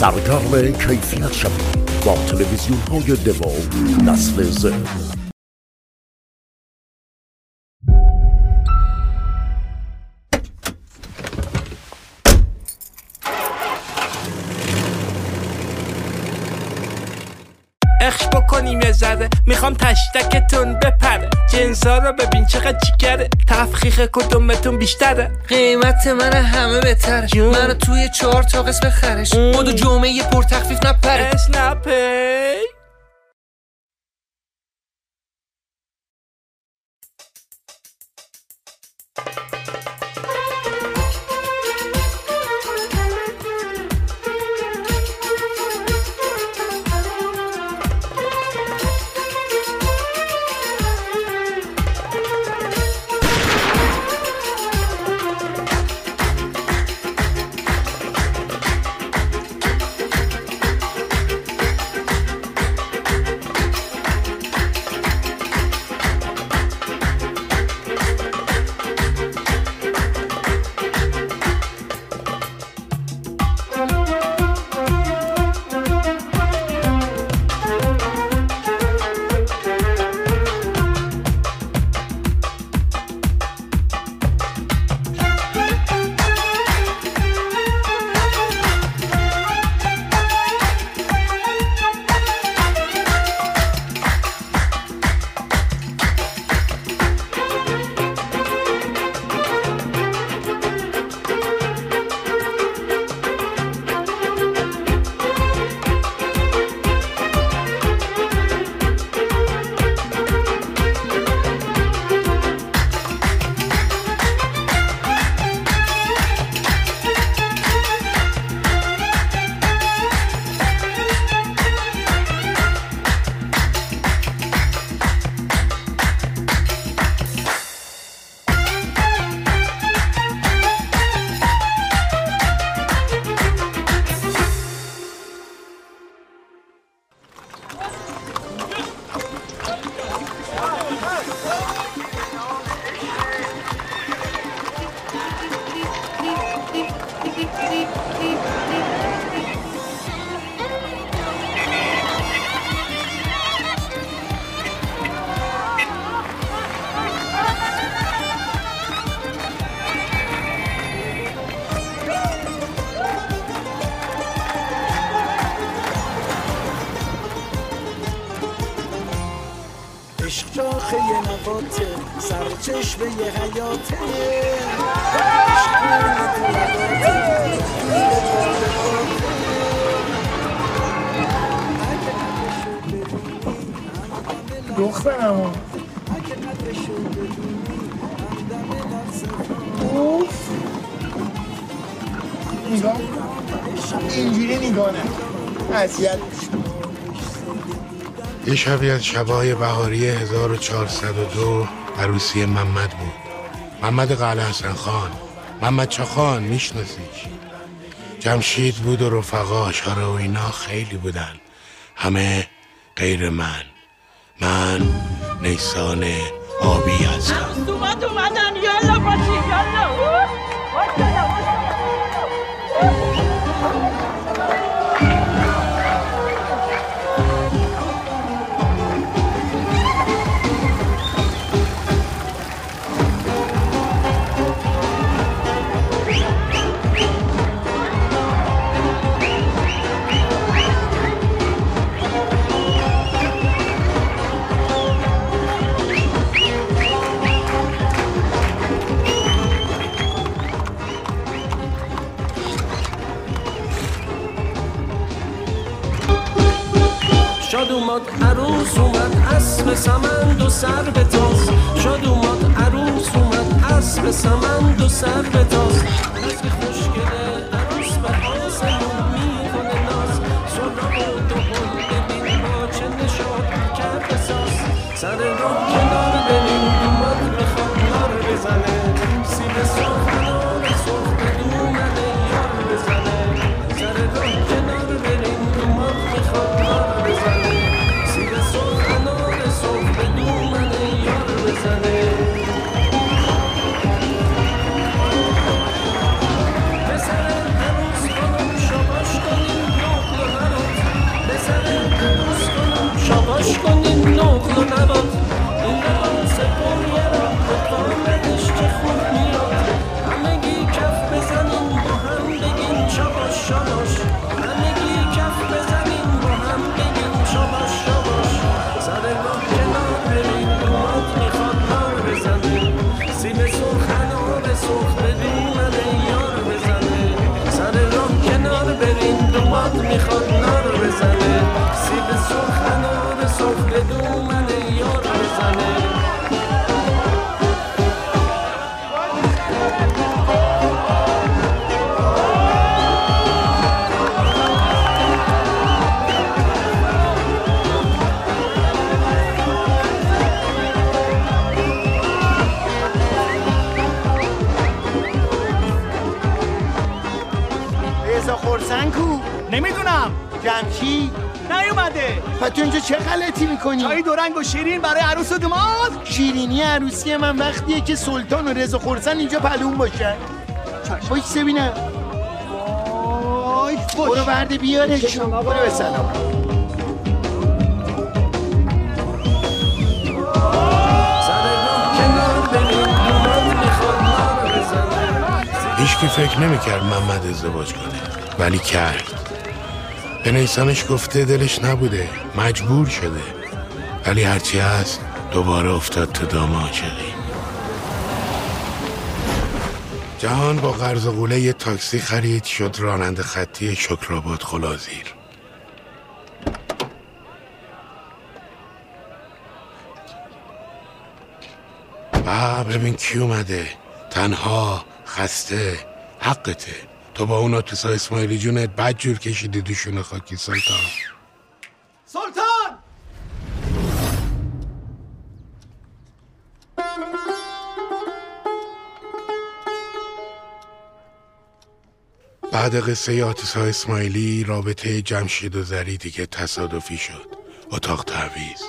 سرگرم کیفیت شوید. با تلویزیون های دو نسل زد اخش بکنیم یه ذره. می‌خوام تشتکتون بپره. جنسا رو ببین چقدر چیکره تفخیخ کدومتون بیشتره. قیمت من همه بهتره. جون. منو توی چهار تا قسم خرش. بودو جمعه پر تخفیف نپره. نباته سرچشمه حیاته دخترم اوف نگاه. اینجوری نگاه نه می‌شی. یه شبی از شبای بهاری 1402 عروسی محمد بود. محمد قلعه حسن خان. محمد چاخان میشناسیش جمشید بود و رفقاش آره و اینا خیلی بودن. همه غیر من. من نیسان آبی هستم. اومد اومدن یالا باشی یالا اومد عروس اومد اسب سمند و سر به تاز شاد اومد عروس اومد اسب سمند و سر به تاز می‌خواد نار بزنه. سیب سرخ انار به دومن یار بزنه. جمشید نیومده. و تو اینجا چه غلطی می‌کنی؟ چای دو رنگ و شیرین برای عروس و داماد شیرینی عروسی من وقتیه که سلطان و رضا خورسن اینجا پلون باشن. باش ببینم. وای برو برده بیارش برو به سلام. بزنه هیچکی فکر نمی‌کرد محمد ازدواج کنه ولی کرد. به نیسانش گفته دلش نبوده مجبور شده. ولی هرچی هست دوباره افتاد تو دام عاشقی. جهان با قرض و قوله یه تاکسی خرید شد راننده خطی شکرآباد خلازیر و ببین کی اومده. تنها خسته حقته. تو با اونا تو سا اسماعیلی جونت بد جور کشیدی دوشون خاکی سلطان. سلطان! بعد قصه آتیسا اسماعیلی رابطه جمشید و زری دیگه تصادفی شد. اتاق تعویز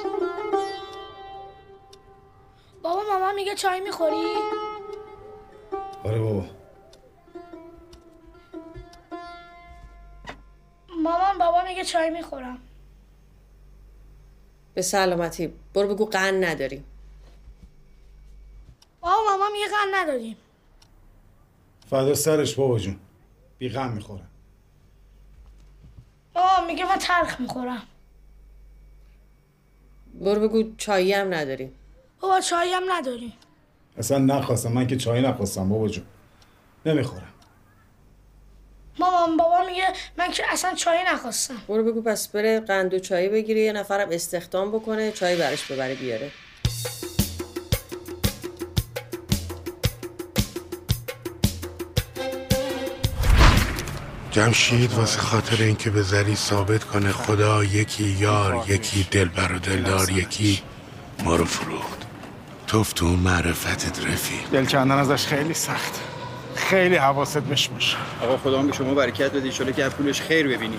بابا ماما میگه چای می‌خوری؟ آره بابا. مامان بابا میگه چای می‌خورم. به سلامتی. برو بگو قند نداریم. بابا ماما میگه قند نداریم. فدا سرش بابا جون. بی غم می‌خورم. بابا میگه من تلخ می‌خورم. برو بگو چایی هم نداریم. بابا چایی هم نداریم. اصلا نخواستم. من که چای نخواستم بابا جون. نمی‌خورم. مامان بابا میگه من که اصلا چای نخواستم. برو بگو پس بره قند و چایی بگیره یه نفرم استخدام بکنه چای برش ببره بیاره. جمشید واسه خاطر اینکه به زری ثابت کنه خدا یکی یار یکی دلبر و دلدار یکی ما رو فروخت. توف تو اون معرفتت رفیق. دل کندن ازش خیلی سخت. خیلی حواست بهش باشه. آقا خدا به شما برکت بده. ایشالا که پولش خیر ببینی.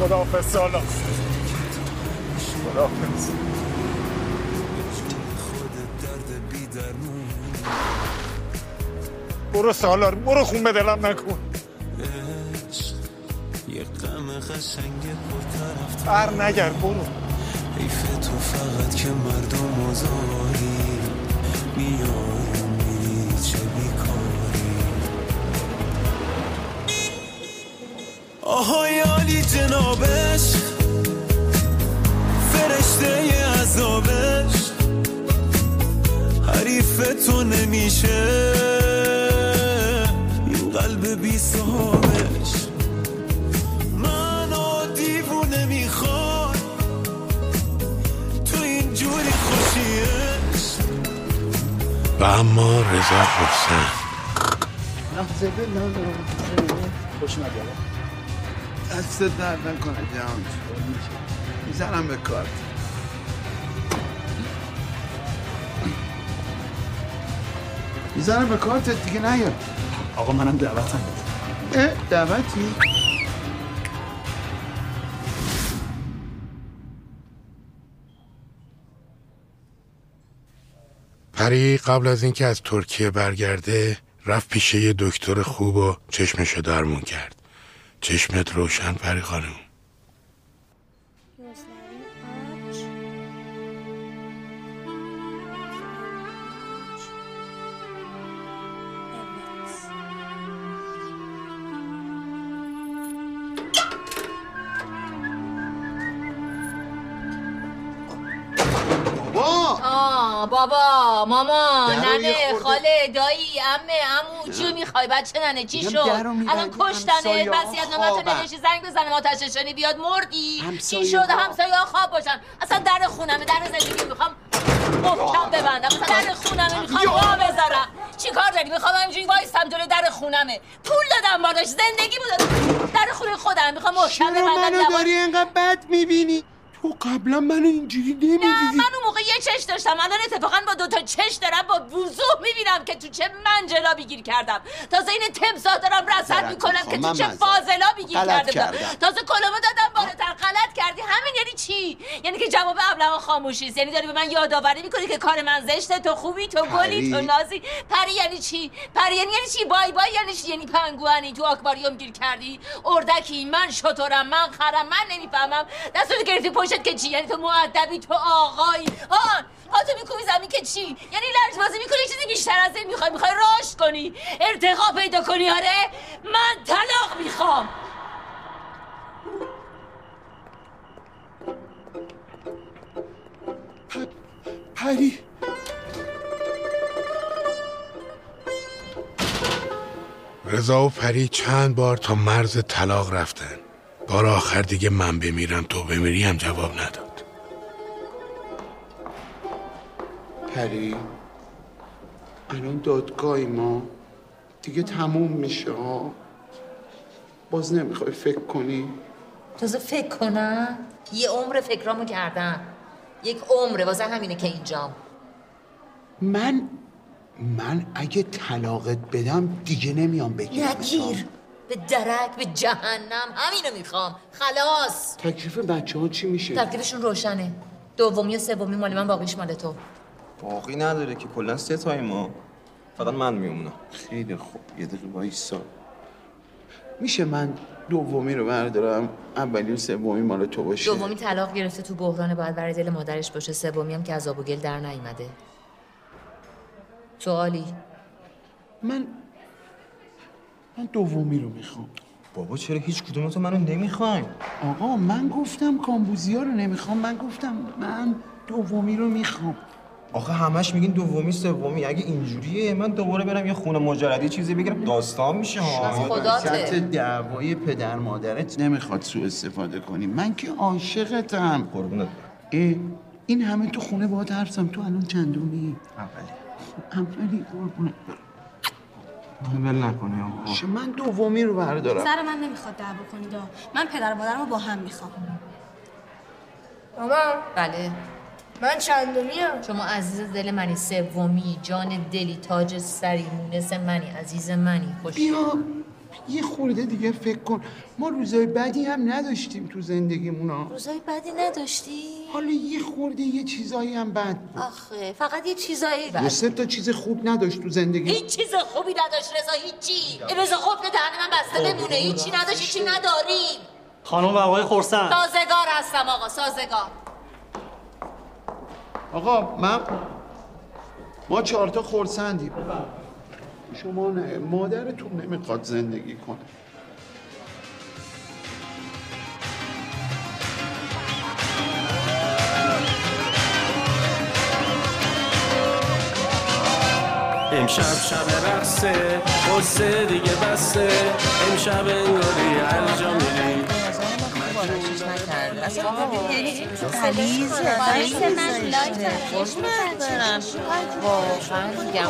خداحافظ سالا خداحافظ. برو سالار برو خون به دلم نکن. بر نگرد برو. حیف تو فقط که مردم آزاری میای و میری چه بیکاری. آهای عالی جنابش فرشته عذابش حریف تو نمیشه. این قلب بی صاحبش و اما رضا دل خوش دست درد نکنه جهان. می‌زنم به کارت. می‌زنم به کارتت دیگه نیا. آقا منم دعوتم. اه دعوتی؟ پری قبل از اینکه از ترکیه برگرده رفت پیش یه دکتر خوب و چشمشو درمون کرد. چشمت روشن پری خانم. بابا ماما ننه خاله دایی عمه عمو چیو می‌خوای بچه ننه چی شد؟ الان کشتنه وصیت نامتو. نوشتی زنگ بزنم آتش نشانی بیاد مردی. چی. شد همسایه خواب باشن. اصلا در خونمه در زندگی می‌خوام محکم ببندم. مثلا در خونمه می‌خوام. وا بذارم. چی کار داری؟ می‌خوام همینجوری وایسم جلوی در خونمه. پول دادم باراش زندگی بود. در خونه خودم می‌خوام محکم چرا ببندم منو یواش- داری اینقدر بد می‌بینی؟ تو قبلا منو اینجوری نه نمی‌دیدی من اون موقع یه چش داشتم الان اتفاقا با دوتا چش دارم با وضوح می‌بینم که تو چه منجلا بگیر کردم تازه این تمساه دارم رصد درک می‌کنم که می‌خوام. تو چه بگیر غلط کرده بودم کردم. تازه کلمه دادم بالاتر غلط کردی. همین یعنی چی؟ یعنی که جواب ابلهان خاموشی یعنی داری به من یادآوری می‌کنی که کار من زشته تو خوبی تو گلی تو. نازی. پری یعنی چی؟ پری یعنی یعنی چی؟ بای بای یعنی چی؟ یعنی پنگوانی تو آکواریوم گیر کردی. اردکی من شطورم من خرم من نمی‌فهمم. دستتو گرفتی پشتت که چی؟ یعنی تو مؤدبی تو آقایی آن پاتو میکوبی زمین که چی؟ یعنی لرز بازی می‌کنی چیزی بیشتر از این می‌خوای می‌خوای رشد کنی. ارتقا پیدا کنی آره؟ من طلاق می‌خوام. پری. رضا و پری چند بار تا مرز طلاق رفتن. بار آخر دیگه من بمیرم تو بمیری هم جواب نداد. پری الان دادگاهی ما دیگه تموم میشه ها؟ باز نمی‌خوای فکر کنی؟ تازه فکر کنم؟ یه عمر فکرامو کردم. یک عمره واسه همینه که اینجام. من من اگه طلاقت بدم دیگه نمیام بگیرم نگیر به درک به جهنم. همینو می‌خوام. خلاص. تکلیف بچه ها چی میشه؟ تکلیفشون روشنه. دومی و سومی مال من باقیش مال تو. باقی نداره که کلا سه تای ما. فقط من میمونم خیلی خوب. یه دقیقه وایسا. میشه من دومی رو بردارم؟ اولی و سومی مال تو باشه. دومی طلاق گرفته تو بحران باید برای دل مادرش باشه. سومی هم که از آب و گل در نیومده. سوالی؟ من من دومی رو می‌خوام. بابا چرا هیچ کدومتون منو نمی‌خواین؟ آقا من گفتم کامبوزیا رو نمی‌خوام. من گفتم من دومی رو می‌خوام. آخه همش میگین دومی سومی. اگه اینجوریه من دوباره برم یه خونه مجردی چیزی بگیرم داستان میشه ها. وسط دعوای پدر مادرت نمی‌خواد سوء استفاده کنی. من که عاشقتم. قربونت. این همه تو خونه باهات حرف زدم تو الان چندمی اولی. اولی قربونت برم. ول نکنی آقا. من دومی رو بردارم. سر من نمی‌خواد دعوا کنید. من پدر و مادرم رو با هم می‌خوام. مامان. بله. من چندمیم شما عزیز دل منی سومی جان دلی تاج سری مونس منی عزیز منی خوش بیا یه خورده دیگه فکر کن. ما روزای بدی هم نداشتیم تو زندگیمون ها. روزای بدی نداشتی؟ حالا یه خورده یه چیزایی هم بد بود. آخه فقط یه چیزایی دو سه تا چیز خوب نداشت تو زندگی. هیچ چیز خوبی نداشت رضا هیچی. ای بذار قفل دهن من بسته بمونه. هیچی نداشت هیچی نداریم. خانم و آقای خورسند سازگار هستم آقا سازگار. آقا من ما چهار تا خورسندیم شما نه مادرتون نمی‌خواد زندگی کنه. امشب شب رقصه قصه دیگه بسته. امشب انگاری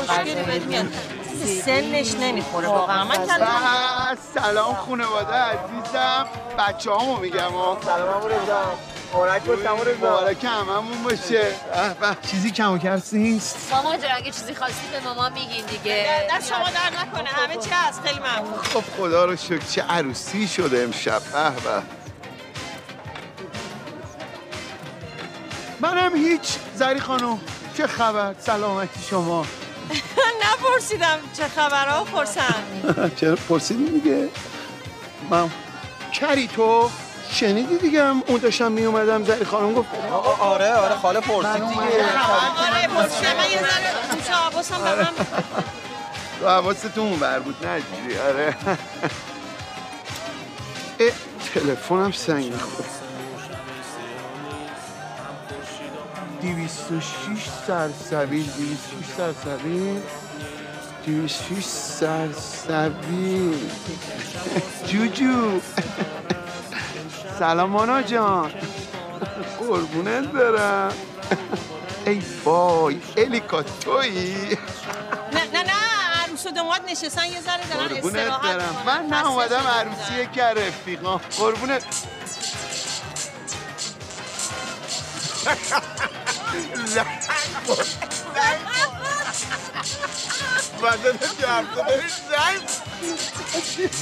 هر جا میری سنش نمی‌خوره. واقعا. من سلام خانواده عزیزم. بچه هامو میگم سلام رضا مبارک باشه رضا مبارک هممون باشه. چیزی کم و کرس نیست. مامان جان اگه چیزی خواستی به مامان میگین دیگه. دست شما در نکنه. همه چی هست خیلی ممنون. خب خدا رو شکر چه عروسی شده امشب. به به. منم هیچ. زری خانم چه خبر؟ سلامتی شما. نپرسیدم چه خبرها خورسند چرا پرسیدی دیگه؟ من کری تو؟ شنیدی دیگه هم؟ اون داشتم می اومدم زری خانم گفت آره آره خاله پرسید دیگه. آره پرسیدم. من یه ذره گوش حواسم به من تو حواستون بر بود نه جوری آره. تلفنم سنگ خورد 206 سرسبیل 206 سرسبیل 206 سرسبیل جوجو. سلام مانا جان. قربونت برم. ای وای الیکا تویی نه نه نه عروس و داماد نشستن یه ذره دارن قربونت استراحت. من نه اومدم عروسیه که رفیقا قربونت.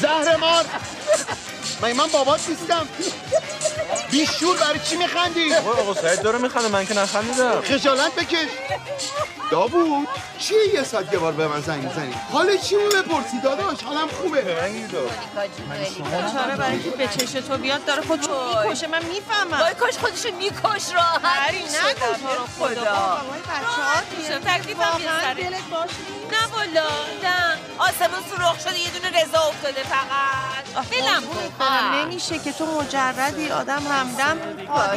زهر مار من من بابات نیستم. بیشور برای چی میخندی؟ آقا سعید داره میخنده من که نخندیدم. خجالت بکش. داوود. چیه یه ساعت یه بار به من زنگ می‌زنی؟ حال چیمو بپرسی داداش؟ حالم خوبه. چاره برای اینکه به چش تو بیاد داره خودشو می‌کشه من می‌فهمم. وای کاش خودشو میکش راحت. نگو. تو رو خدا. میشم تکلیفم یه سره نه والا نه. آسمون سرخ شده یه دونه رضا افتاده فقط. بلم کنم نمیشه که تو مجردی آدم همدم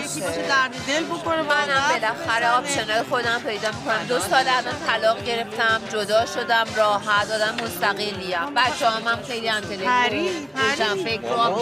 یکی باشه درد دل بکنه منم بالاخره آپشنای خودم پیدا می‌کنم. دو سال الان طلاق گرفتم جدا شدم راحت آدم مستقلیم بچه هم خیلی انتلیکتوال پری، روشن فکر رو هم تو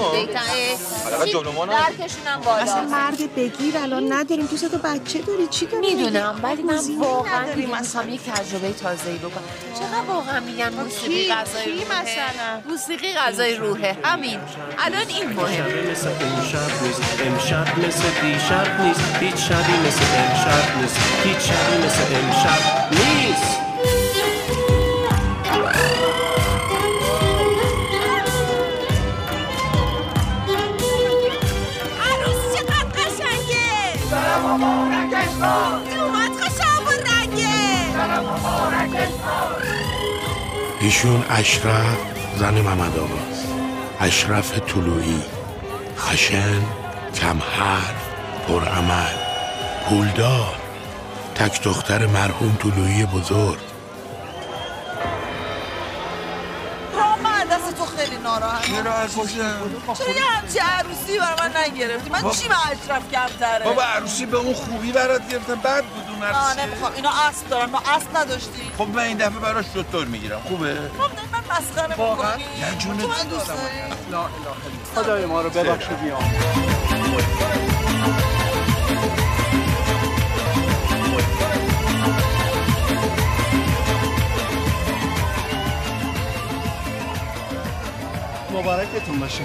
حالا جلومان هم. درکشونم بالا. اصلا مرد بگیر الان نداریم. تو تو بچه داری. چی داری؟ می‌دونم ولی من واقعا. می‌خوام یک تجربه تازه‌ای بکنم. چقدر واقعا میگن موسیقی کی؟ غذای روحه؟ مثلا؟ موسیقی غذای روحه. همین الان این مهم شب مثل امشب نیست. امشب مثل دیشب نیست. هیچ شبی مثل امشب نیست. هیچ شبی مثل امشب نیست. ایشون اشرف زن محمد آقاست اشرف طلوعی. خشن کم حرف پرعمل. پولدار. تک دختر مرحوم طلوعی بزرگ. چرا عزیزم چرا یه همچی عروسی برای من نگرفتی؟ من چی به اشرف کمتره؟ بابا عروسی به اون خوبی برات گرفتم. بعد بود اون نه عروسی. نمی‌خوام. اینا اسب دارن. ما اسب نداشتی خب من این دفعه براش شطور می‌گیرم. خوبه؟ خب من مسخره؟ می‌کنی نه جون تو من دوست داری؟ خدای ما رو ببخش بیام. باشه.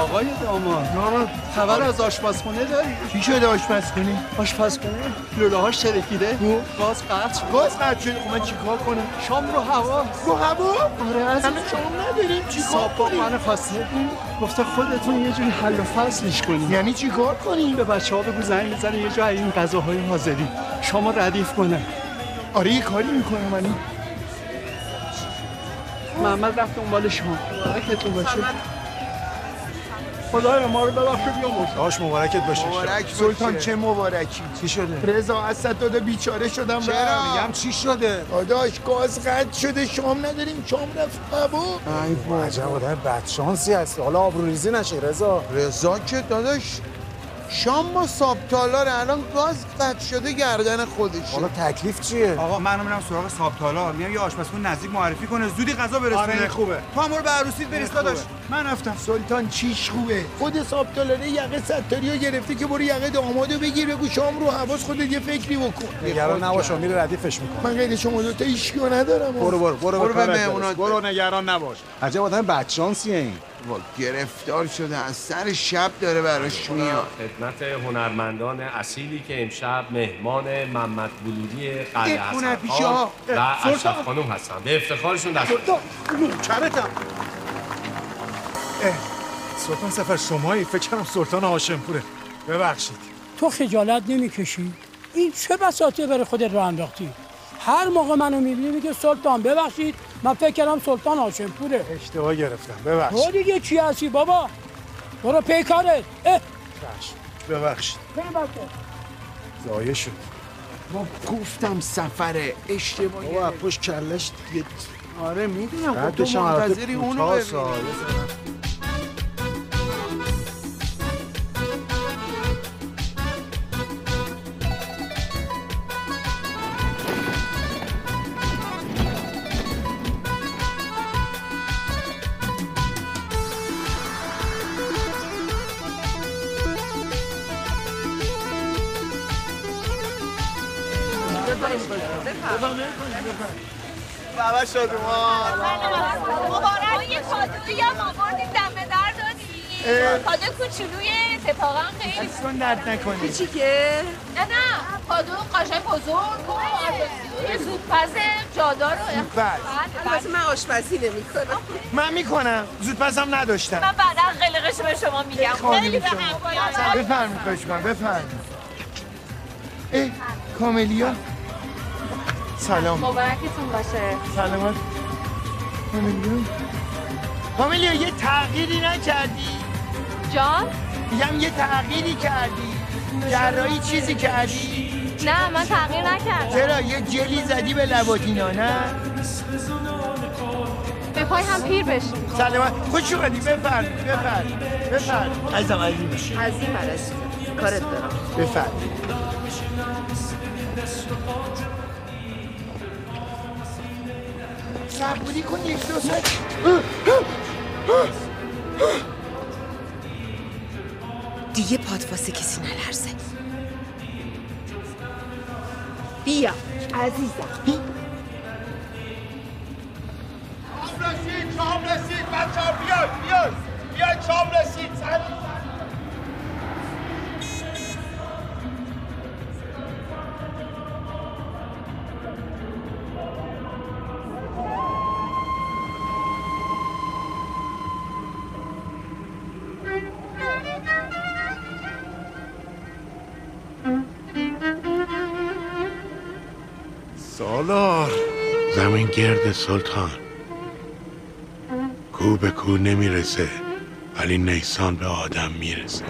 آقای داماد خبر از آشپزخونه داری؟ چی شده آشپزخونه؟ آشپزخونه؟ لوله هاش ترکیده گاز قطع گاز قطع شده. خب من چیکار کنم؟ شام رو هوا. رو هوا؟ آره از شام نداریم. چیکار کنیم؟ من خواسته گفته خودتون یه جوری حل و فصلش کنیم. یعنی چیکار کنیم؟ به بچه ها بگو زنگ می‌زنه یه جای این غذاهای حاضری. شما ردیف کنن آره یه کاری می‌کنم من محمد رفت دنبال شما مبارکتون باشه. خدای ما رو ببخش و بیامرز داش مبارکت باشه. مبارک سلطان چه مبارکی؟ چی شده؟ رضا اسد داده بیچاره شدم. چرا؟ میگم چی شده؟ داداش گاز قطع شده شام نداریم شام رفت هوا ای بابا. عجب آدم بدشانسی هستی. حالا آبروریزی نشه رضا. رضا که داداش شام با ساب تالار الان گاز قطع شده گردن خودش حالا تکلیف چیه؟ آقا منو میرم سراغ سابتالا میام یه آشپزخونه نزدیک معرفی کنه. زودی غذا برسونه آره، خوبه. تو هم برو به عروسیت برس داداش. من رفتم. سلطان چیش خوبه؟ خود ساب تالاره یقه ستاری رو گرفته که برو یقه دامادو بگیر بگو شام رو حواس خودت یه فکری بکن. نگران نباش میره ردیفش می‌کنه من غیر شما دوتا ایشکیو ندارم. برو برو برو, برو مهمونات برس. برو نگران نباش. عجب آدم بدشانسیه این. وا، گرفتار شده از سر شب داره براش میاد. خدمت هنرمندان اصیلی که امشب مهمان محمد بلودی قلعه حسن خان. و اشرف سلطان. خانم هستن. به افتخارشون دست نوکرتم سلطان سفر شمایی. فکر کنم سلطان هاشمپوره ببخشید. تو خجالت نمی‌کشی؟ این چه بساطه برای خودت راه انداختی؟ هر موقع منو می‌بینی میگه سلطان ببخشید من فکر کردم سلطان هاشمپوره اشتباه گرفتم ببخشید تو دیگه چی هستی بابا؟ برو پی کارت اه. ببخشید ببخشید. زایه شد. ما گفتم سفره اشتباه بابا پشت کلش دیگه آره می‌دونم. خب تو منتظری اونو کوتاه ببینی بابا شادومان مبارک. یه کادویی هم آوردیم دمه در دادیم کادو کوچولوی اتفاقا خیلی اصلا درد نکنی. کوچیکه؟ نه نه. کادو قشنگ بزرگ و آرزوی زودپز جادار رو زودپز. البته من آشپزی نمی‌کنم. من می‌کنم. زود پسم نداشتم. من بعدا قلقش به شما میگم. خانم خیلی به شما. هم. بفرمید خواهش کنم بفرمید اه کاملیا؟ سلام. مبارکتون باشه. سلامت کاملیا کاملیا یه تغییری نکردی. جان؟ میگم یه تغییری کردی. جراحی چیزی کردی. نه من تغییر نکردم. چرا؟ یه جلی زدی به لباتینا نه؟ به پای هم پیر بشیم سلامت. خوش اومدی. بفرمید بفرمید بفرمید عزیزم عزیزم. عزیزم کارت دارم. بفرمید صبوری کن یک دو ساعت دیگه پات واسه کسی نلرزه. بیا عزیزم. شام رسید شام رسید. بچه ها بیاید بیاید. بیاید شام رسید. سالار. زمین گرد سلطان. کو به کو نمی‌رسه ولی نیسان به آدم می‌رسه.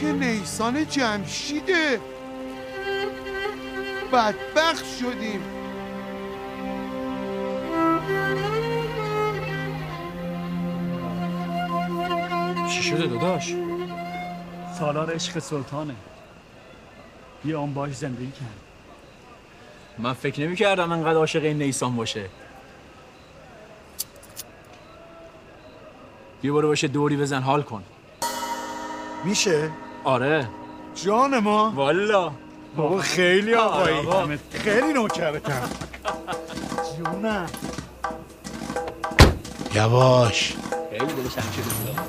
که نیسان جمشیده. بدبخت شدیم. چی شده داداش؟ سالار عشق سلطانه. یه آن باش زندگی کرد. من فکر نمی کردم انقدر عاشق این نیسان باشه. بیا برو باشه دوری بزن حال کن. میشه؟ آره. جان ما. والا. بابا خیلی آقایی. آره بابا. خیلی نوکرتم. جونم. یواش. خیلی دلش شده بود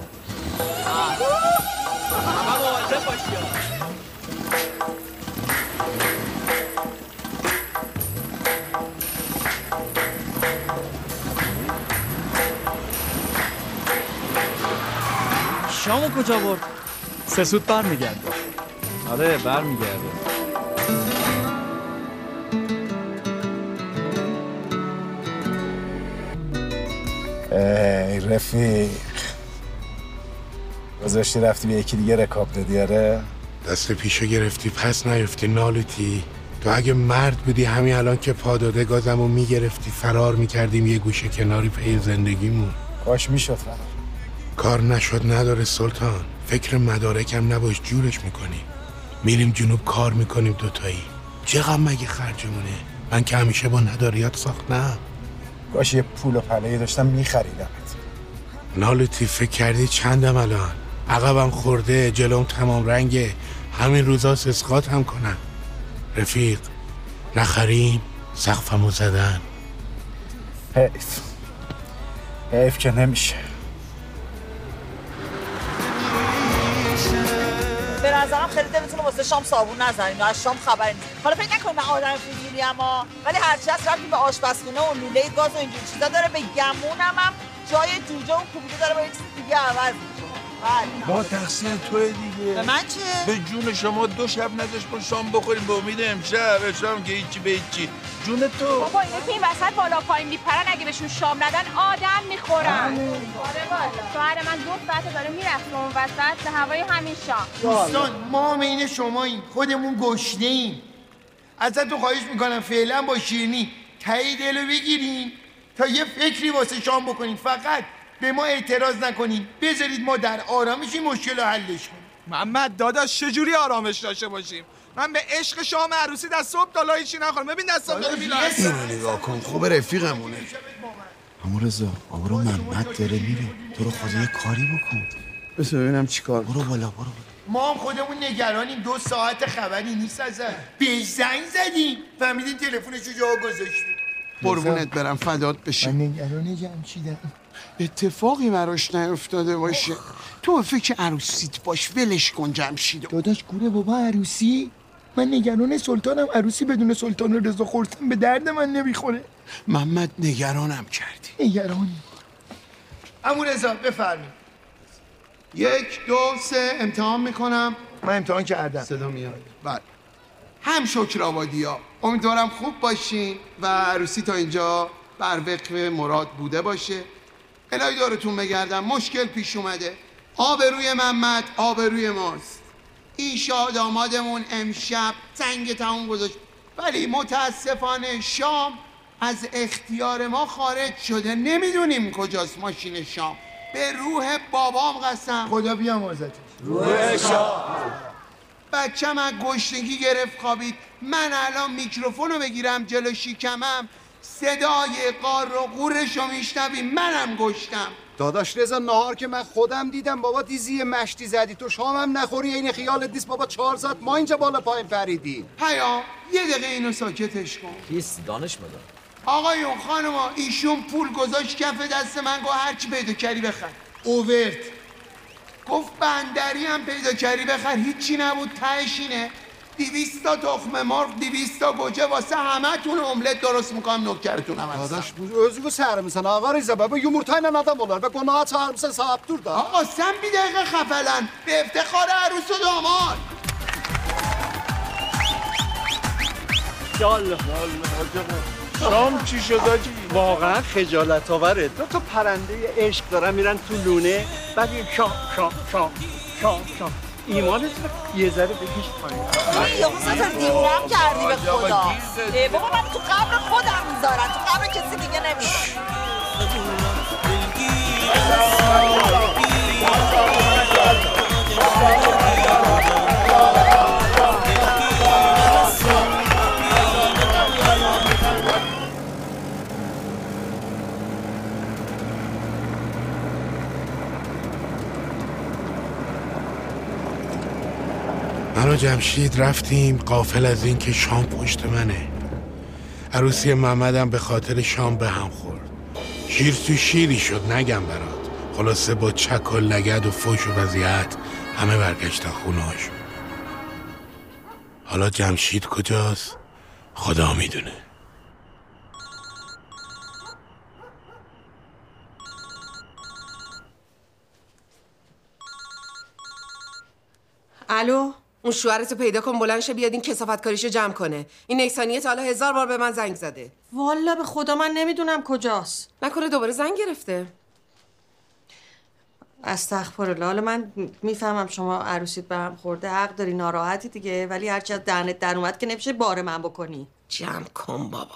شامو کجا برد؟ سه سود بر میگرد آره برمیگرده. ای رفیق گذاشتی رفتی به یکی دیگه رکاب دادی آره؟ دست پیشو گرفتی پس نیفتی نالوتی. تو اگه مرد بودی همین الان که پاداده گازمو می‌گرفتی فرار می‌کردیم یه گوشه کناری پی زندگیمون. کاش می‌شد فرار. کار نشد نداره سلطان. فکر مدارکم نباش جورش می‌کنیم میریم جنوب کار می‌کنیم دوتایی. چقدر مگه خرجمونه؟ من که همیشه با نداریات ساختم. کاش یه پول و پلهی داشتم میخریدمت. نالوتی فکر کردی چندم الان؟ عقبم خورده جلوم تمام رنگه. همین روزا اسقاط هم کنم. رفیق نخریم سقفمو زدن. حیف. حیف که نمیشه. خیلی دلتون رو واسه شام صابون نزنین از شام خبری نیست. حالا فکر نکنید من آدم فیلمی اما. ولی هرچی هست رفتیم به آشپزخونه و لوله گاز و اینجور چیزا داره به گمونم هم جای جوجه و کوبیده داره با یه چیز دیگه عوض بله. با تقصیر توی دیگه. به من چه؟ به جون شما دو شب نذاش با شام بخوریم به امید امشب. شام که هیچی به هیچی. جون تو. بابا اینا که این وسط بالا پایین میپرن اگه بهشون شام ندن آدم می‌خورن. آره والا. شوهر من دو ساعت داره می‌رفت اون وسط به هوای همین شام. دوستان ما این شماییم. خودمون گشنه ایم ازتون خواهش می‌کنم فعلا با شیرینی تایی دلو بگیریم تا یه فکری واسه شام بکنیم فقط به ما اعتراض نکنیم بذارید ما در آرامش این مشکل رو حلش کنیم. محمد داداش چجوری آرامش داشته باشیم؟ من به عشق شام عروسی دست صبح تا لای چی نخورم. ببین دستم داره میلرزه. اینو نگاه کن. خوب رفیقمونه. همو رضا آبرو محمد داره میره. تو رو خدا یه کاری بکن. بس ببینم چیکار برو بالا برو ما هم خودمون نگرانیم. دو ساعت خبری نیست ازن به زنگ زدیم. فهمیدیم تلفنش رو جا گذاشتیم. قربونت برم. فدات بشه من نگران جمشیدم اتفاقی براش نیفتاده باشه. تو به فکر عروسیت باش ولش کن جمشیدو داداش گوره بابا عروسی؟ من نگران سلطانم. عروسی بدون سلطان رضا خورسن به درد من نمی‌خوره. محمد نگرانم کردی. نگرانی امو رضا بفرمایید یک دو سه امتحان می‌کنم. من امتحان کردم. صدا میاد. بله. هم شکر آبادی ها امیدوارم خوب باشین و عروسی تا اینجا بر وقف مراد بوده باشه. الهی دارتون بگردم مشکل پیش اومده. آبروی محمد آبروی ماست. این شاه دامادمون امشب زنگ تموم گذاشت. ولی متاسفانه شام از اختیار ما خارج شده. نمی‌دونیم کجاست ماشین شام. به روح بابام قسم. خدا بیامرزتش روح شاه بچم از گشنگی گرفت خوابید. من الان میکروفون رو بگیرم جلو شیکمم صدای قار و قورش رو میشنویم منم گشتم. داداش رضا نهار که من خودم دیدم بابا دیزی مشتی زدی. تو شامم نخوری این خیالت نیست بابا چهار ساعت ما اینجا بالا پایین پریدی. هیا یه دقیقه اینو ساکتش کن. کیست؟ دانش مدار. آقایون خانما ایشون پول گذاشت کف دست من گفت هرچی پیدا کردی بخر. اوورد. گفت بندری هم پیدا کردی بخر هیچی نبود تهش اینه. دیویست تا تخم مرغ دیویست تا گوجه واسه همه املت درست می‌کنم نوکرتون هم هستم. Dadaş bu özgü sərmisən, avar izə bu yumurta ilə adam olar və qonağa çağırmısan sahib dur da. آقا سم بی دقیقه خفلن به افتخار عروس و داماد یالا. شام چی شد آجی؟ واقعا خجالت آوره دو تا پرنده عشق دارن میرن تو لونه. بعد یه شام شام شام شام شام. ایمانت رو یه ذره بکش پایین. یهو سفر دیوونم کردی به خدا. بابا من تو قبر جمشید رفتیم قافل از این که شام پشت منه. عروسی محمدم به خاطر شام به هم خورد. شیر تو شیری شد نگم برات. خلاصه با چک و لگد و فوش و وضیعت همه برگشتن خونه هاشون حالا جمشید کجاست؟ خدا می‌دونه. الو؟ اون شوهرتو پیدا کن بلند شه بیاد این کسافت کاریشو جمع کنه. این نیسانیه تا حالا هزار بار به من زنگ زده. والا به خدا من نمی‌دونم کجاست. نکنه دوباره زنگ گرفته. استغفرالله. حالا من می‌فهمم شما عروسیت به هم خورده حق داری ناراحتی دیگه. ولی هرچی از دهنت در اومد که نمیشه بار من بکنی. جمع کن بابا.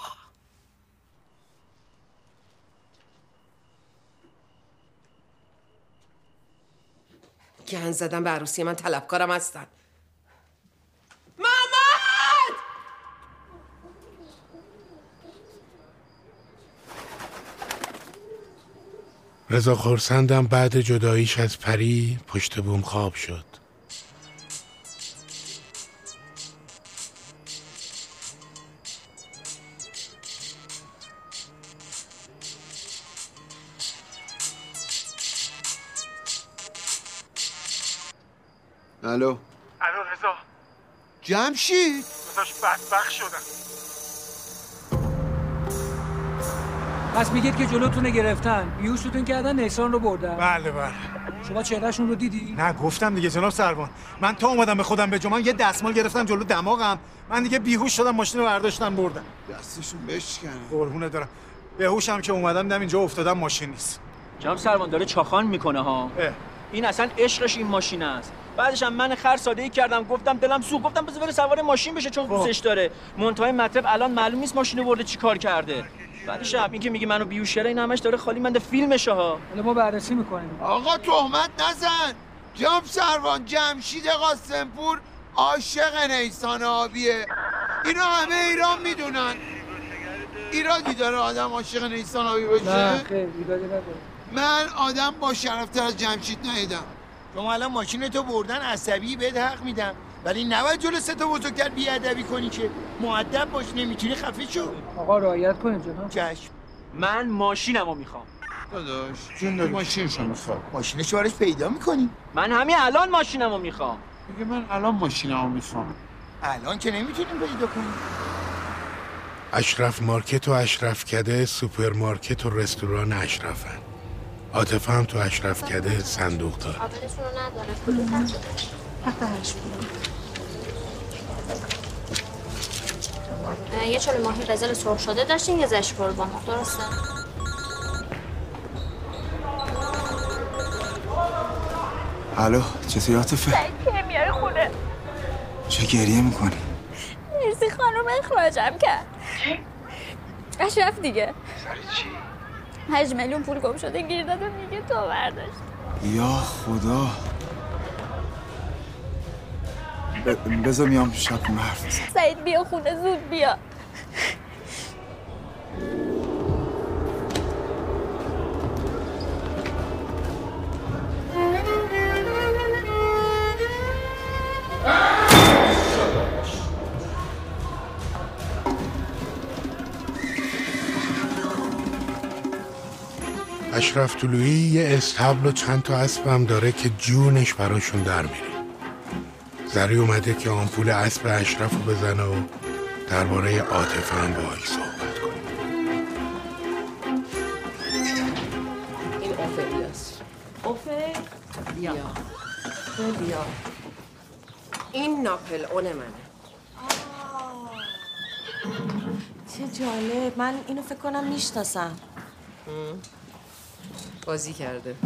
گن زدن به عروسی من طلبکارم هستن محمد رضا خورسندم بعد جداییش از پری پشت بوم خواب شد. الو. الو رضا. جمشید؟ داداش بدبخت شدم. پس میگید که جلوتونه گرفتن. بیهوشتون کردن نیسان رو بردن. بله بله. شما چهرهشون رو دیدی؟ نه گفتم دیگه جناب سروان. من تا اومدم به خودم به من یه دستمال گرفتم جلو دماغم. من دیگه بیهوش شدم ماشین رو برداشتم بردم. دستشون بشکن قربونه دارم به هوشم که اومدم دیدم اینجا افتادم ماشین نیست. جناب سروان داره چاخان می‌کنه ها. این اصلا عشقش این ماشین است. بعدش هم من خر ساده ای کردم گفتم دلم سوخت گفتم بذار سوار ماشین بشه چون دوستش داره. منتهای مطلب الان معلوم نیست ماشین برده چی کار کرده. بعدش هم این که میگه منو بیوش کرده این همش داره خالی منده فیلمشه ها. حالا ما بررسی می‌کنیم. آقا تهمت نزن. جام سروان جمشید قاسمپور عاشق نیسان آبیه. اینو همه ایران می‌دونن. ایرادی داره آدم عاشق نیسان آبی باشه؟ من آدم با شرفتر از جمشید ندیدم. شما الان ماشین تو بردن عصبی بهت حق میدم. ولی نباید جلو سه تا بزرگتر بیادبی کنی که معدب باش نمی‌تونی خفه شو. آقا رعایت کنید جناب. چشم. من ماشینمو می‌خوام. داداش جون داری ماشینشو می‌خواد ماشینش براش پیدا می‌کنی. من همین الان ماشینمو می‌خوام. میگه من الان ماشینمو می‌خوام. الان که نمی‌تونیم پیدا کنیم. اشرف مارکت و اشرف کده سوپرمارکت و رستوران اشرفن. عاطفه هم تو اشرف کده صندوق دار یه چلو ماهی قزل سرخ شده داشتین یه زش قربان. درسته. الو چطوری عاطفه؟ که میاره خونه؟ چه گریه می‌کنی؟ مرسی خانم اخراجم کرد. اشرف دیگه. چی؟ هشت میلیون پول گم شده گیر داد و میگه تو برداشت. یا خدا. بذار میام شب خونه حرف بزن سعید بیا خونه زود بیا. اشرف طلویی یه استبل و چند تا اسب هم داره که جونش براشون در میره زری اومده که آمپول اسب اشرف رو بزنه و درباره عاطفه هم باهاش صحبت کنه. این اوفلیاس این ناپل اون منه. چه جالب. من اینو فکر کنم می‌شناسم. بازی کرده.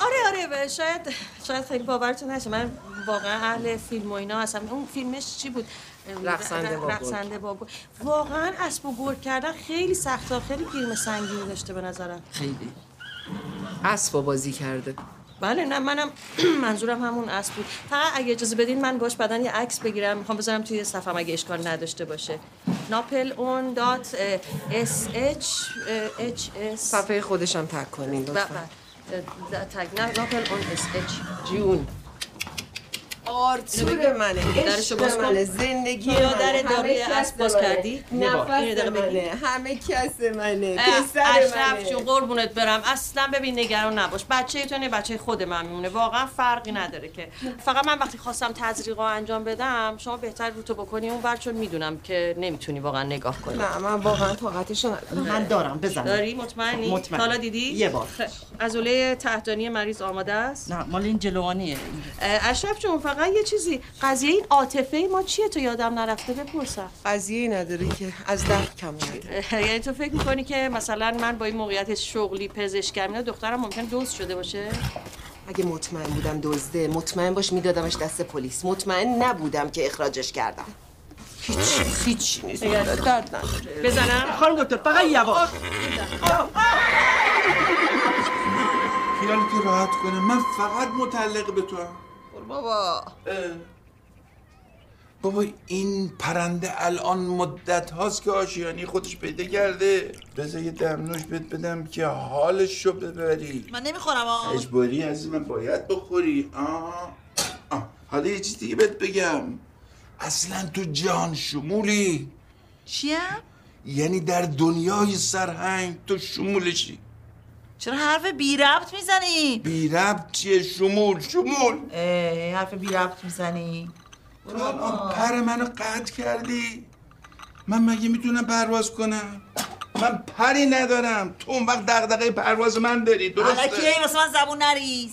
آره آره و شاید شاید خیلی باورتون نشه. من واقعا اهل فیلم و اینا هستم اون فیلمش چی بود؟ رقصنده با. رقصنده با. واقعا اسب و گرگ کردن خیلی سخته خیلی گرم سنگینی داشته به نظرم. خیلی. اسب بازی کرده. بله نه منم منظورم همون اسب بود. فقط اگه اجازه بدین من باش بعدن یه عکس بگیرم. می‌خوام بذارم توی صفحه اگه اشکال نداشته باشه. ناپل اون دات اس اچ اچ اس صفحه خودشم تک کنین و لطفا. تگ نه ناپل اون اس اچ جون آرتور منه. درشو باز کن. زندگی در داروی اسب باز. کردی؟ نفس. منه. همه کس منه. پسر اشرف جون قربونت برم. اصلا ببین نگران نباش. بچه تو نه بچه خود من میمونه. واقعا فرقی نداره که. فقط من وقتی خواستم تزریقا انجام بدم شما بهتر رو تو بکنی اون چون می‌دونم که نمی‌تونی واقعا نگاه کنی. نه من واقعا طاقتشو ندارم. من دارم. بزنم داری؟ مطمئنی؟ مطمئن. حالا دیدی؟ یه بار. عضله تحتانی مریض آماده است؟ نه مال این جلوانیه. اشرف جون فقط یه چیزی. قضیه این عاطفه ما چیه تو یادم نرفته؟ بپرسم. قضیه نداره که از درد کم یعنی تو فکر می‌کنی که مثلا من با این موقعیت شغلی پزشکم اینا دخترم ممکن دوست شده باشه؟ اگه مطمئن بودم دزده مطمئن باش میدادمش دست پلیس. مطمئن نبودم که اخراجش کردم. هیچ هیچ نیست. درد نداره. بزنم. خانم دکتر فقط یواش. خیالتو راحت کنه. من فقط متعلق به تو هم. بابا. بابا این پرنده الان مدت هاست که آشیانی خودش پیدا کرده. بذار یه دمنوش بهت بدم که حالش رو ببری. من نمی‌خورم آقا. اجباری من باید بخوری. آه. آه. حالا یه چیز دیگه بهت بگم. اصلا تو جان شمولی. چیم؟ یعنی در دنیای سرهنگ تو شمولشی. چرا حرف بی ربط می‌زنی؟ بی ربط چیه؟ شمول شمول. حرف بی ربط می‌زنی؟ تو الان پر منو قطع کردی؟ من مگه می‌تونم پرواز کنم؟ من پری ندارم. تو اون وقت دغدغه پرواز من داری درسته؟ الکی این واسه من زبون نریز.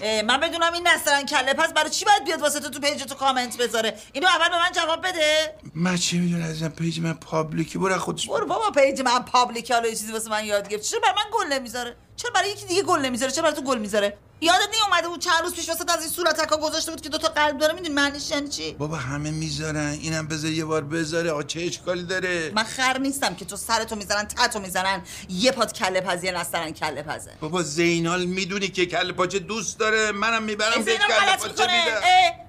من بدونم این نسترن کله. پس برای چی باید بیاد واسه تو تو page تو کامنت بذاره؟ اینو اول به من جواب بده. من چه می‌دونم عزیزم؟ page من public ی برو خودش برو بابا page من public. حالا یه چیزی واسه من یاد گرفت. چرا برای من گل نمی‌ذاره؟ چرا برای یکی دیگه گل نمی‌ذاره؟ چرا برای تو گل می‌ذاره؟ یادت نی اومده بود چند روز پیش واسه از این صورتکا گذاشته بود که دوتا قلب داره می‌دونی معنیش یعنی چی؟ بابا همه می‌ذارن. اینم بذار یه بار بذاره. آقا چه اشکالی داره؟ من خر نیستم که تو سرتو می‌زنن تتو می‌زنن یه پات کله پزی نسترن کله پزه. بابا زینال می‌دونی که کله پاچه دوست داره. منم می‌برم به کله پاچه میدم.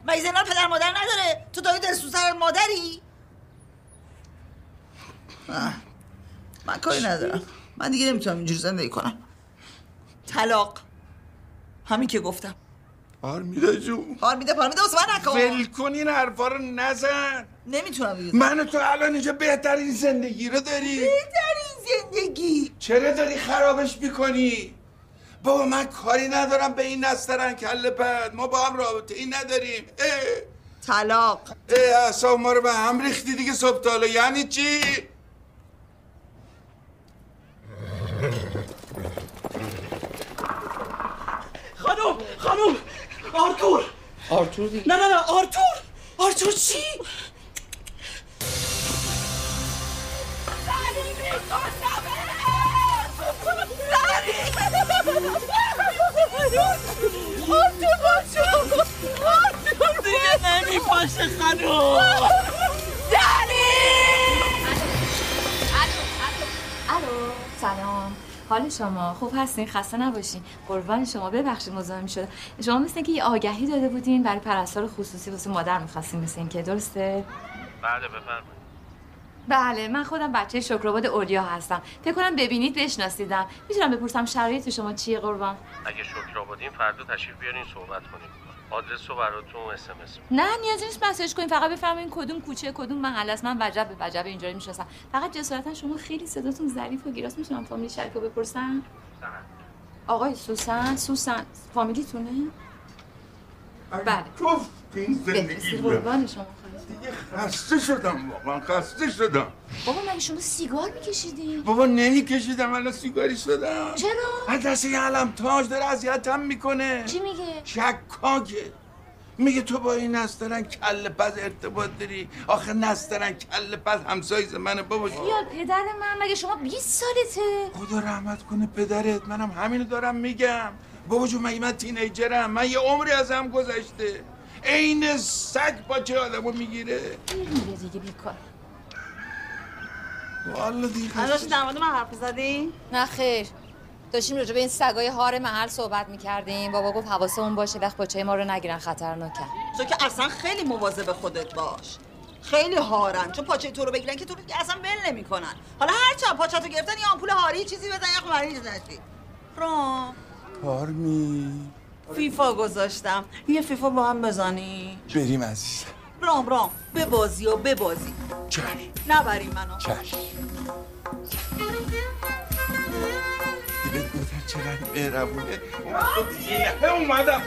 مگه زینال پدر مادر نداره. تو دایی دلسوز سر مادری؟ من کاری ندارم. من دیگه نمی‌تونم اینجوری زندگی کنم. طلاق. همین که گفتم. آرمیده جون. آرمیده پارمیده واسه من نکن. ول کن این حرفا رو نزن. نمی‌تونم دیگه من و تو الان اینجا بهترین زندگی رو داری. بهترین زندگی. چرا داری خرابش می‌کنی؟ بابا من کاری ندارم به این نسترن کله پد ما با هم رابطه ای نداریم. اه. طلاق. اه اصاب ما رو به هم ریختی دیگه صبح. یعنی چی؟ خانم آرتور. آرتور دیگه نه نه نه آرتور. آرتور چی؟ آرتور باشو آرتور دیگه نمیپاشه خانم الو سلام. حال شما خوب هستین؟ خسته نباشین. قربان شما. ببخشید مزاحم شده شما مثل که یه آگهی داده بودین برای پرستار خصوصی واسه مادر می‌خواستین مثل این که درسته؟ بله بفرمایید. بله من خودم بچه شکرآباد اولیا هستم. فکر کنم ببینید بشناسیدم. می‌تونم بپرسم شرایط شما چیه قربان؟ اگه شکر آبادین فردا تشریف بیارین صحبت کنیم. آدرس رو براتون SMS نه نیازی نیست message کنین. فقط بفرمایین کدوم کوچه کدوم محل است. من وجب به وجب اینجا رو می‌شناسم. فقط جسارتا شما خیلی صداتون ظریف و گیراست. می‌تونم فامیلی شریفو بپرسم؟ آقای سوسن سوسن. فامیلیتونه؟ بله. گفتین زندگی بفرستید. شما خسته شدم واقعا خسته شدم. بابا مگه شما سیگار میکشیدین بابا نمیکشیدم الان سیگاری شدم. چرا؟ از دست یه علم تاج داره اذیتم می‌کنه. چی میگه؟ شکاکه. میگه تو با این نسترن کل پز ارتباط داری. آخه نسترن کل پز همسایز منه بابا. یا پدر من مگه شما 20 سالته؟ خدا رحمت کنه پدرت منم همینو دارم میگم. بابا جون مگه من تینیجرم من یه عمری ازم گذشته. عین سگ پاچه آدمو می‌گیره؟ میره دیگه بیکار. والا دیگه. در مورد من حرف زدی؟ نه خیر. داشتیم راجع به این سگای هار محل صحبت می‌کردیم. بابا گفت حواسمون باشه وقت بچه ما رو نگیرن خطرناکه. تو که اصلا خیلی مواظب خودت باش. خیلی هارن. چون پاچه تو رو بگیرن که تو رو اصلا ول نمی‌کنن. حالا هر چند پاچه تو گرفتن یه آمپول هاری چیزی بزن یه خمری نشی رام. پارمی فیفا گذاشتم. یه فیفا با هم بزنی. بریم عزیز. رام رام. ببازی و ببازی. چشم. نبری منو. چشم. دیگه گفتم چقدر مهربونه. اومدم.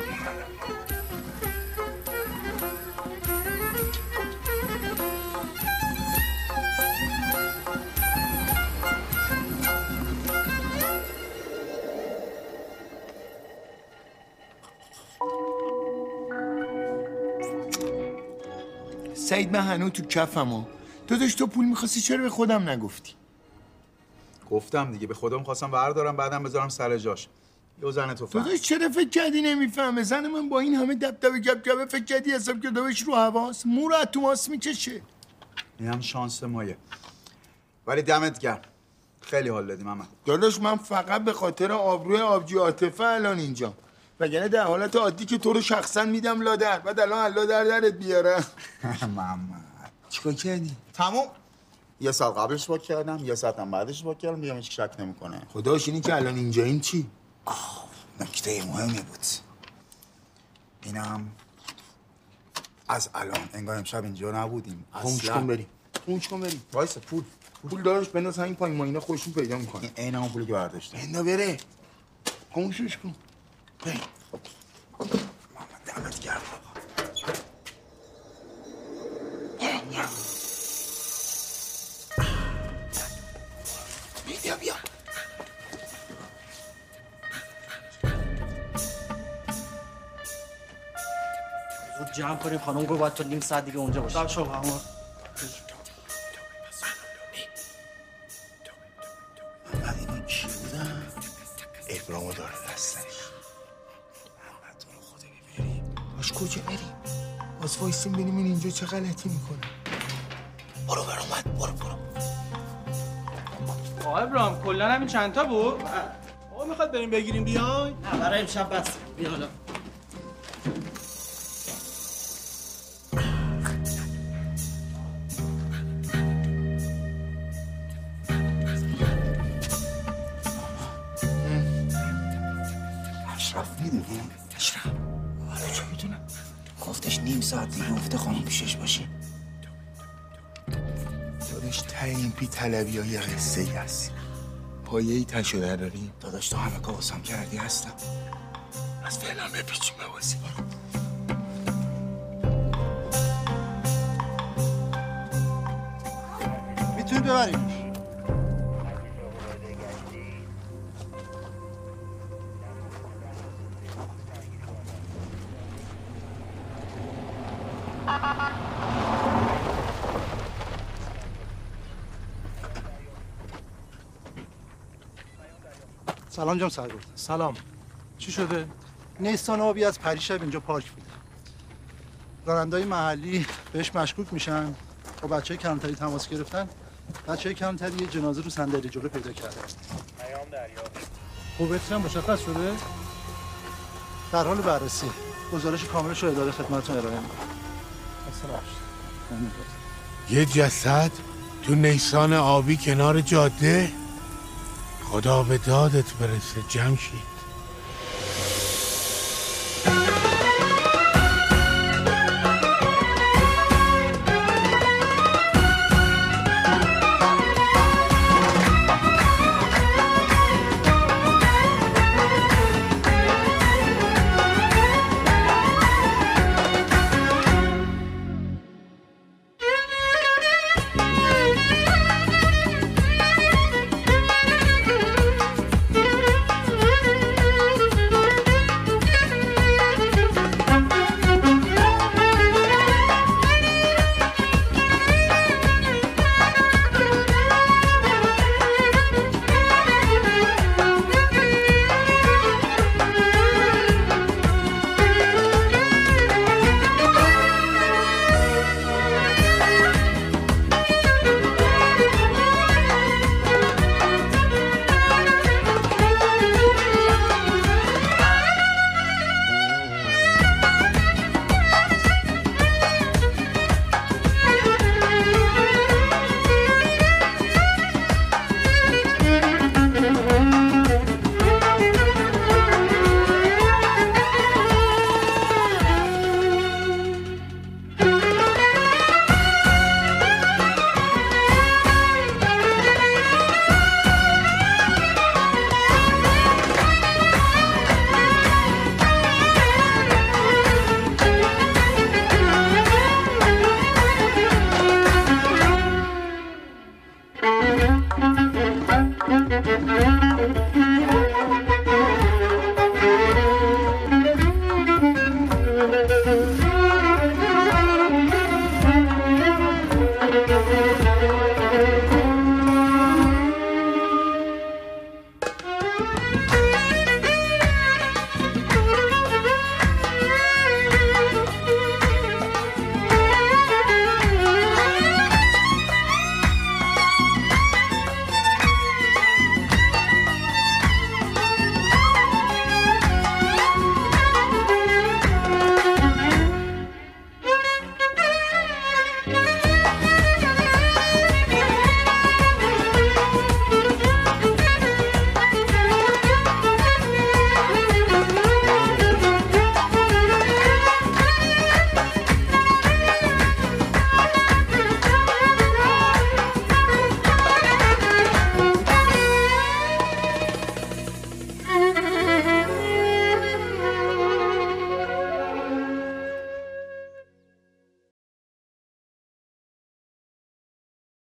سعید من هنوز تو کفم تو داشت تو پول می‌خواستی چرا به خودم نگفتی؟ گفتم دیگه به خودم خواستم بردارم بعدم بذارم سر جاش. یه زن تو تو فهم. داشت چرا فکر کردی نمی‌فهمه؟ زن من با این همه دبدبه گبگبه فکر کردی حساب کردمش رو حواس مو رو از تو ماس می‌کشه. هم شانس مایه. ولی دمت گرم. خیلی حال دادی محمد داداش من فقط به خاطر آبروی آبجی عاطفه الان اینجا وگرنه در حالت عادی که تو رو شخصا میدم لادر. بعد الان الله در درت بیارم محمد. چیکار کردی؟ تموم. یه سال قبلش با کردم یه ساعت هم بعدش با کردم دیگه هیچ شک نمی‌کنه. خداش اینی که الان اینجا این چی؟ نکته مهمی بود. اینم از الان. انگار امشب اینجا نبودیم. خاموش اصلاً. کن بریم خاموش کن بریم وایسا پول. پول. دارش بنداز همین پایین. ما اینا خودشون پیدا می‌کنن این عین همون پولی که برداشتم. بندا بره. خاموشش کن. بریم دمت گرم بیا بیا زود جمع کنیم خانم گفت باید تا نیم ساعت دیگه اونجا باشه شو وایسیم ببینیم این اینجا چه غلطی می‌کنه. برو برو اومد. برو برو. آقا ابراهیم کلا همین چند تا بود؟ آقا می‌خواد بریم بگیریم بیاین نه برای امشب بس. بیا حالا. اشرف می‌دونی؟ اشرف. گفتش نیم ساعت دیگه افته خانم پیشش باشی داداش ته این پی طلبی های قصه ای هست پایه ای تشو داریم داداش تو همه کار واسم کردی هستم. از فعلا بپیچیم به بازی. می‌تونید ببریم سلام جام سرگرد سلام. چی شده؟ نیستان آبی از پریشب اینجا پارک بوده. رانندهای محلی بهش مشکوک میشن. با بچه کلانتری تماس گرفتن بچه کلانتری یه جنازه رو صندلی جلو پیدا کرده هویتش هم؟ مشخص شده؟ در حال بررسی. گزارش کاملش رو اداره خدمتتون ارائه می‌کنم. یه جسد تو نیسان آبی کنار جاده؟ خدا به دادت برسه جمشید.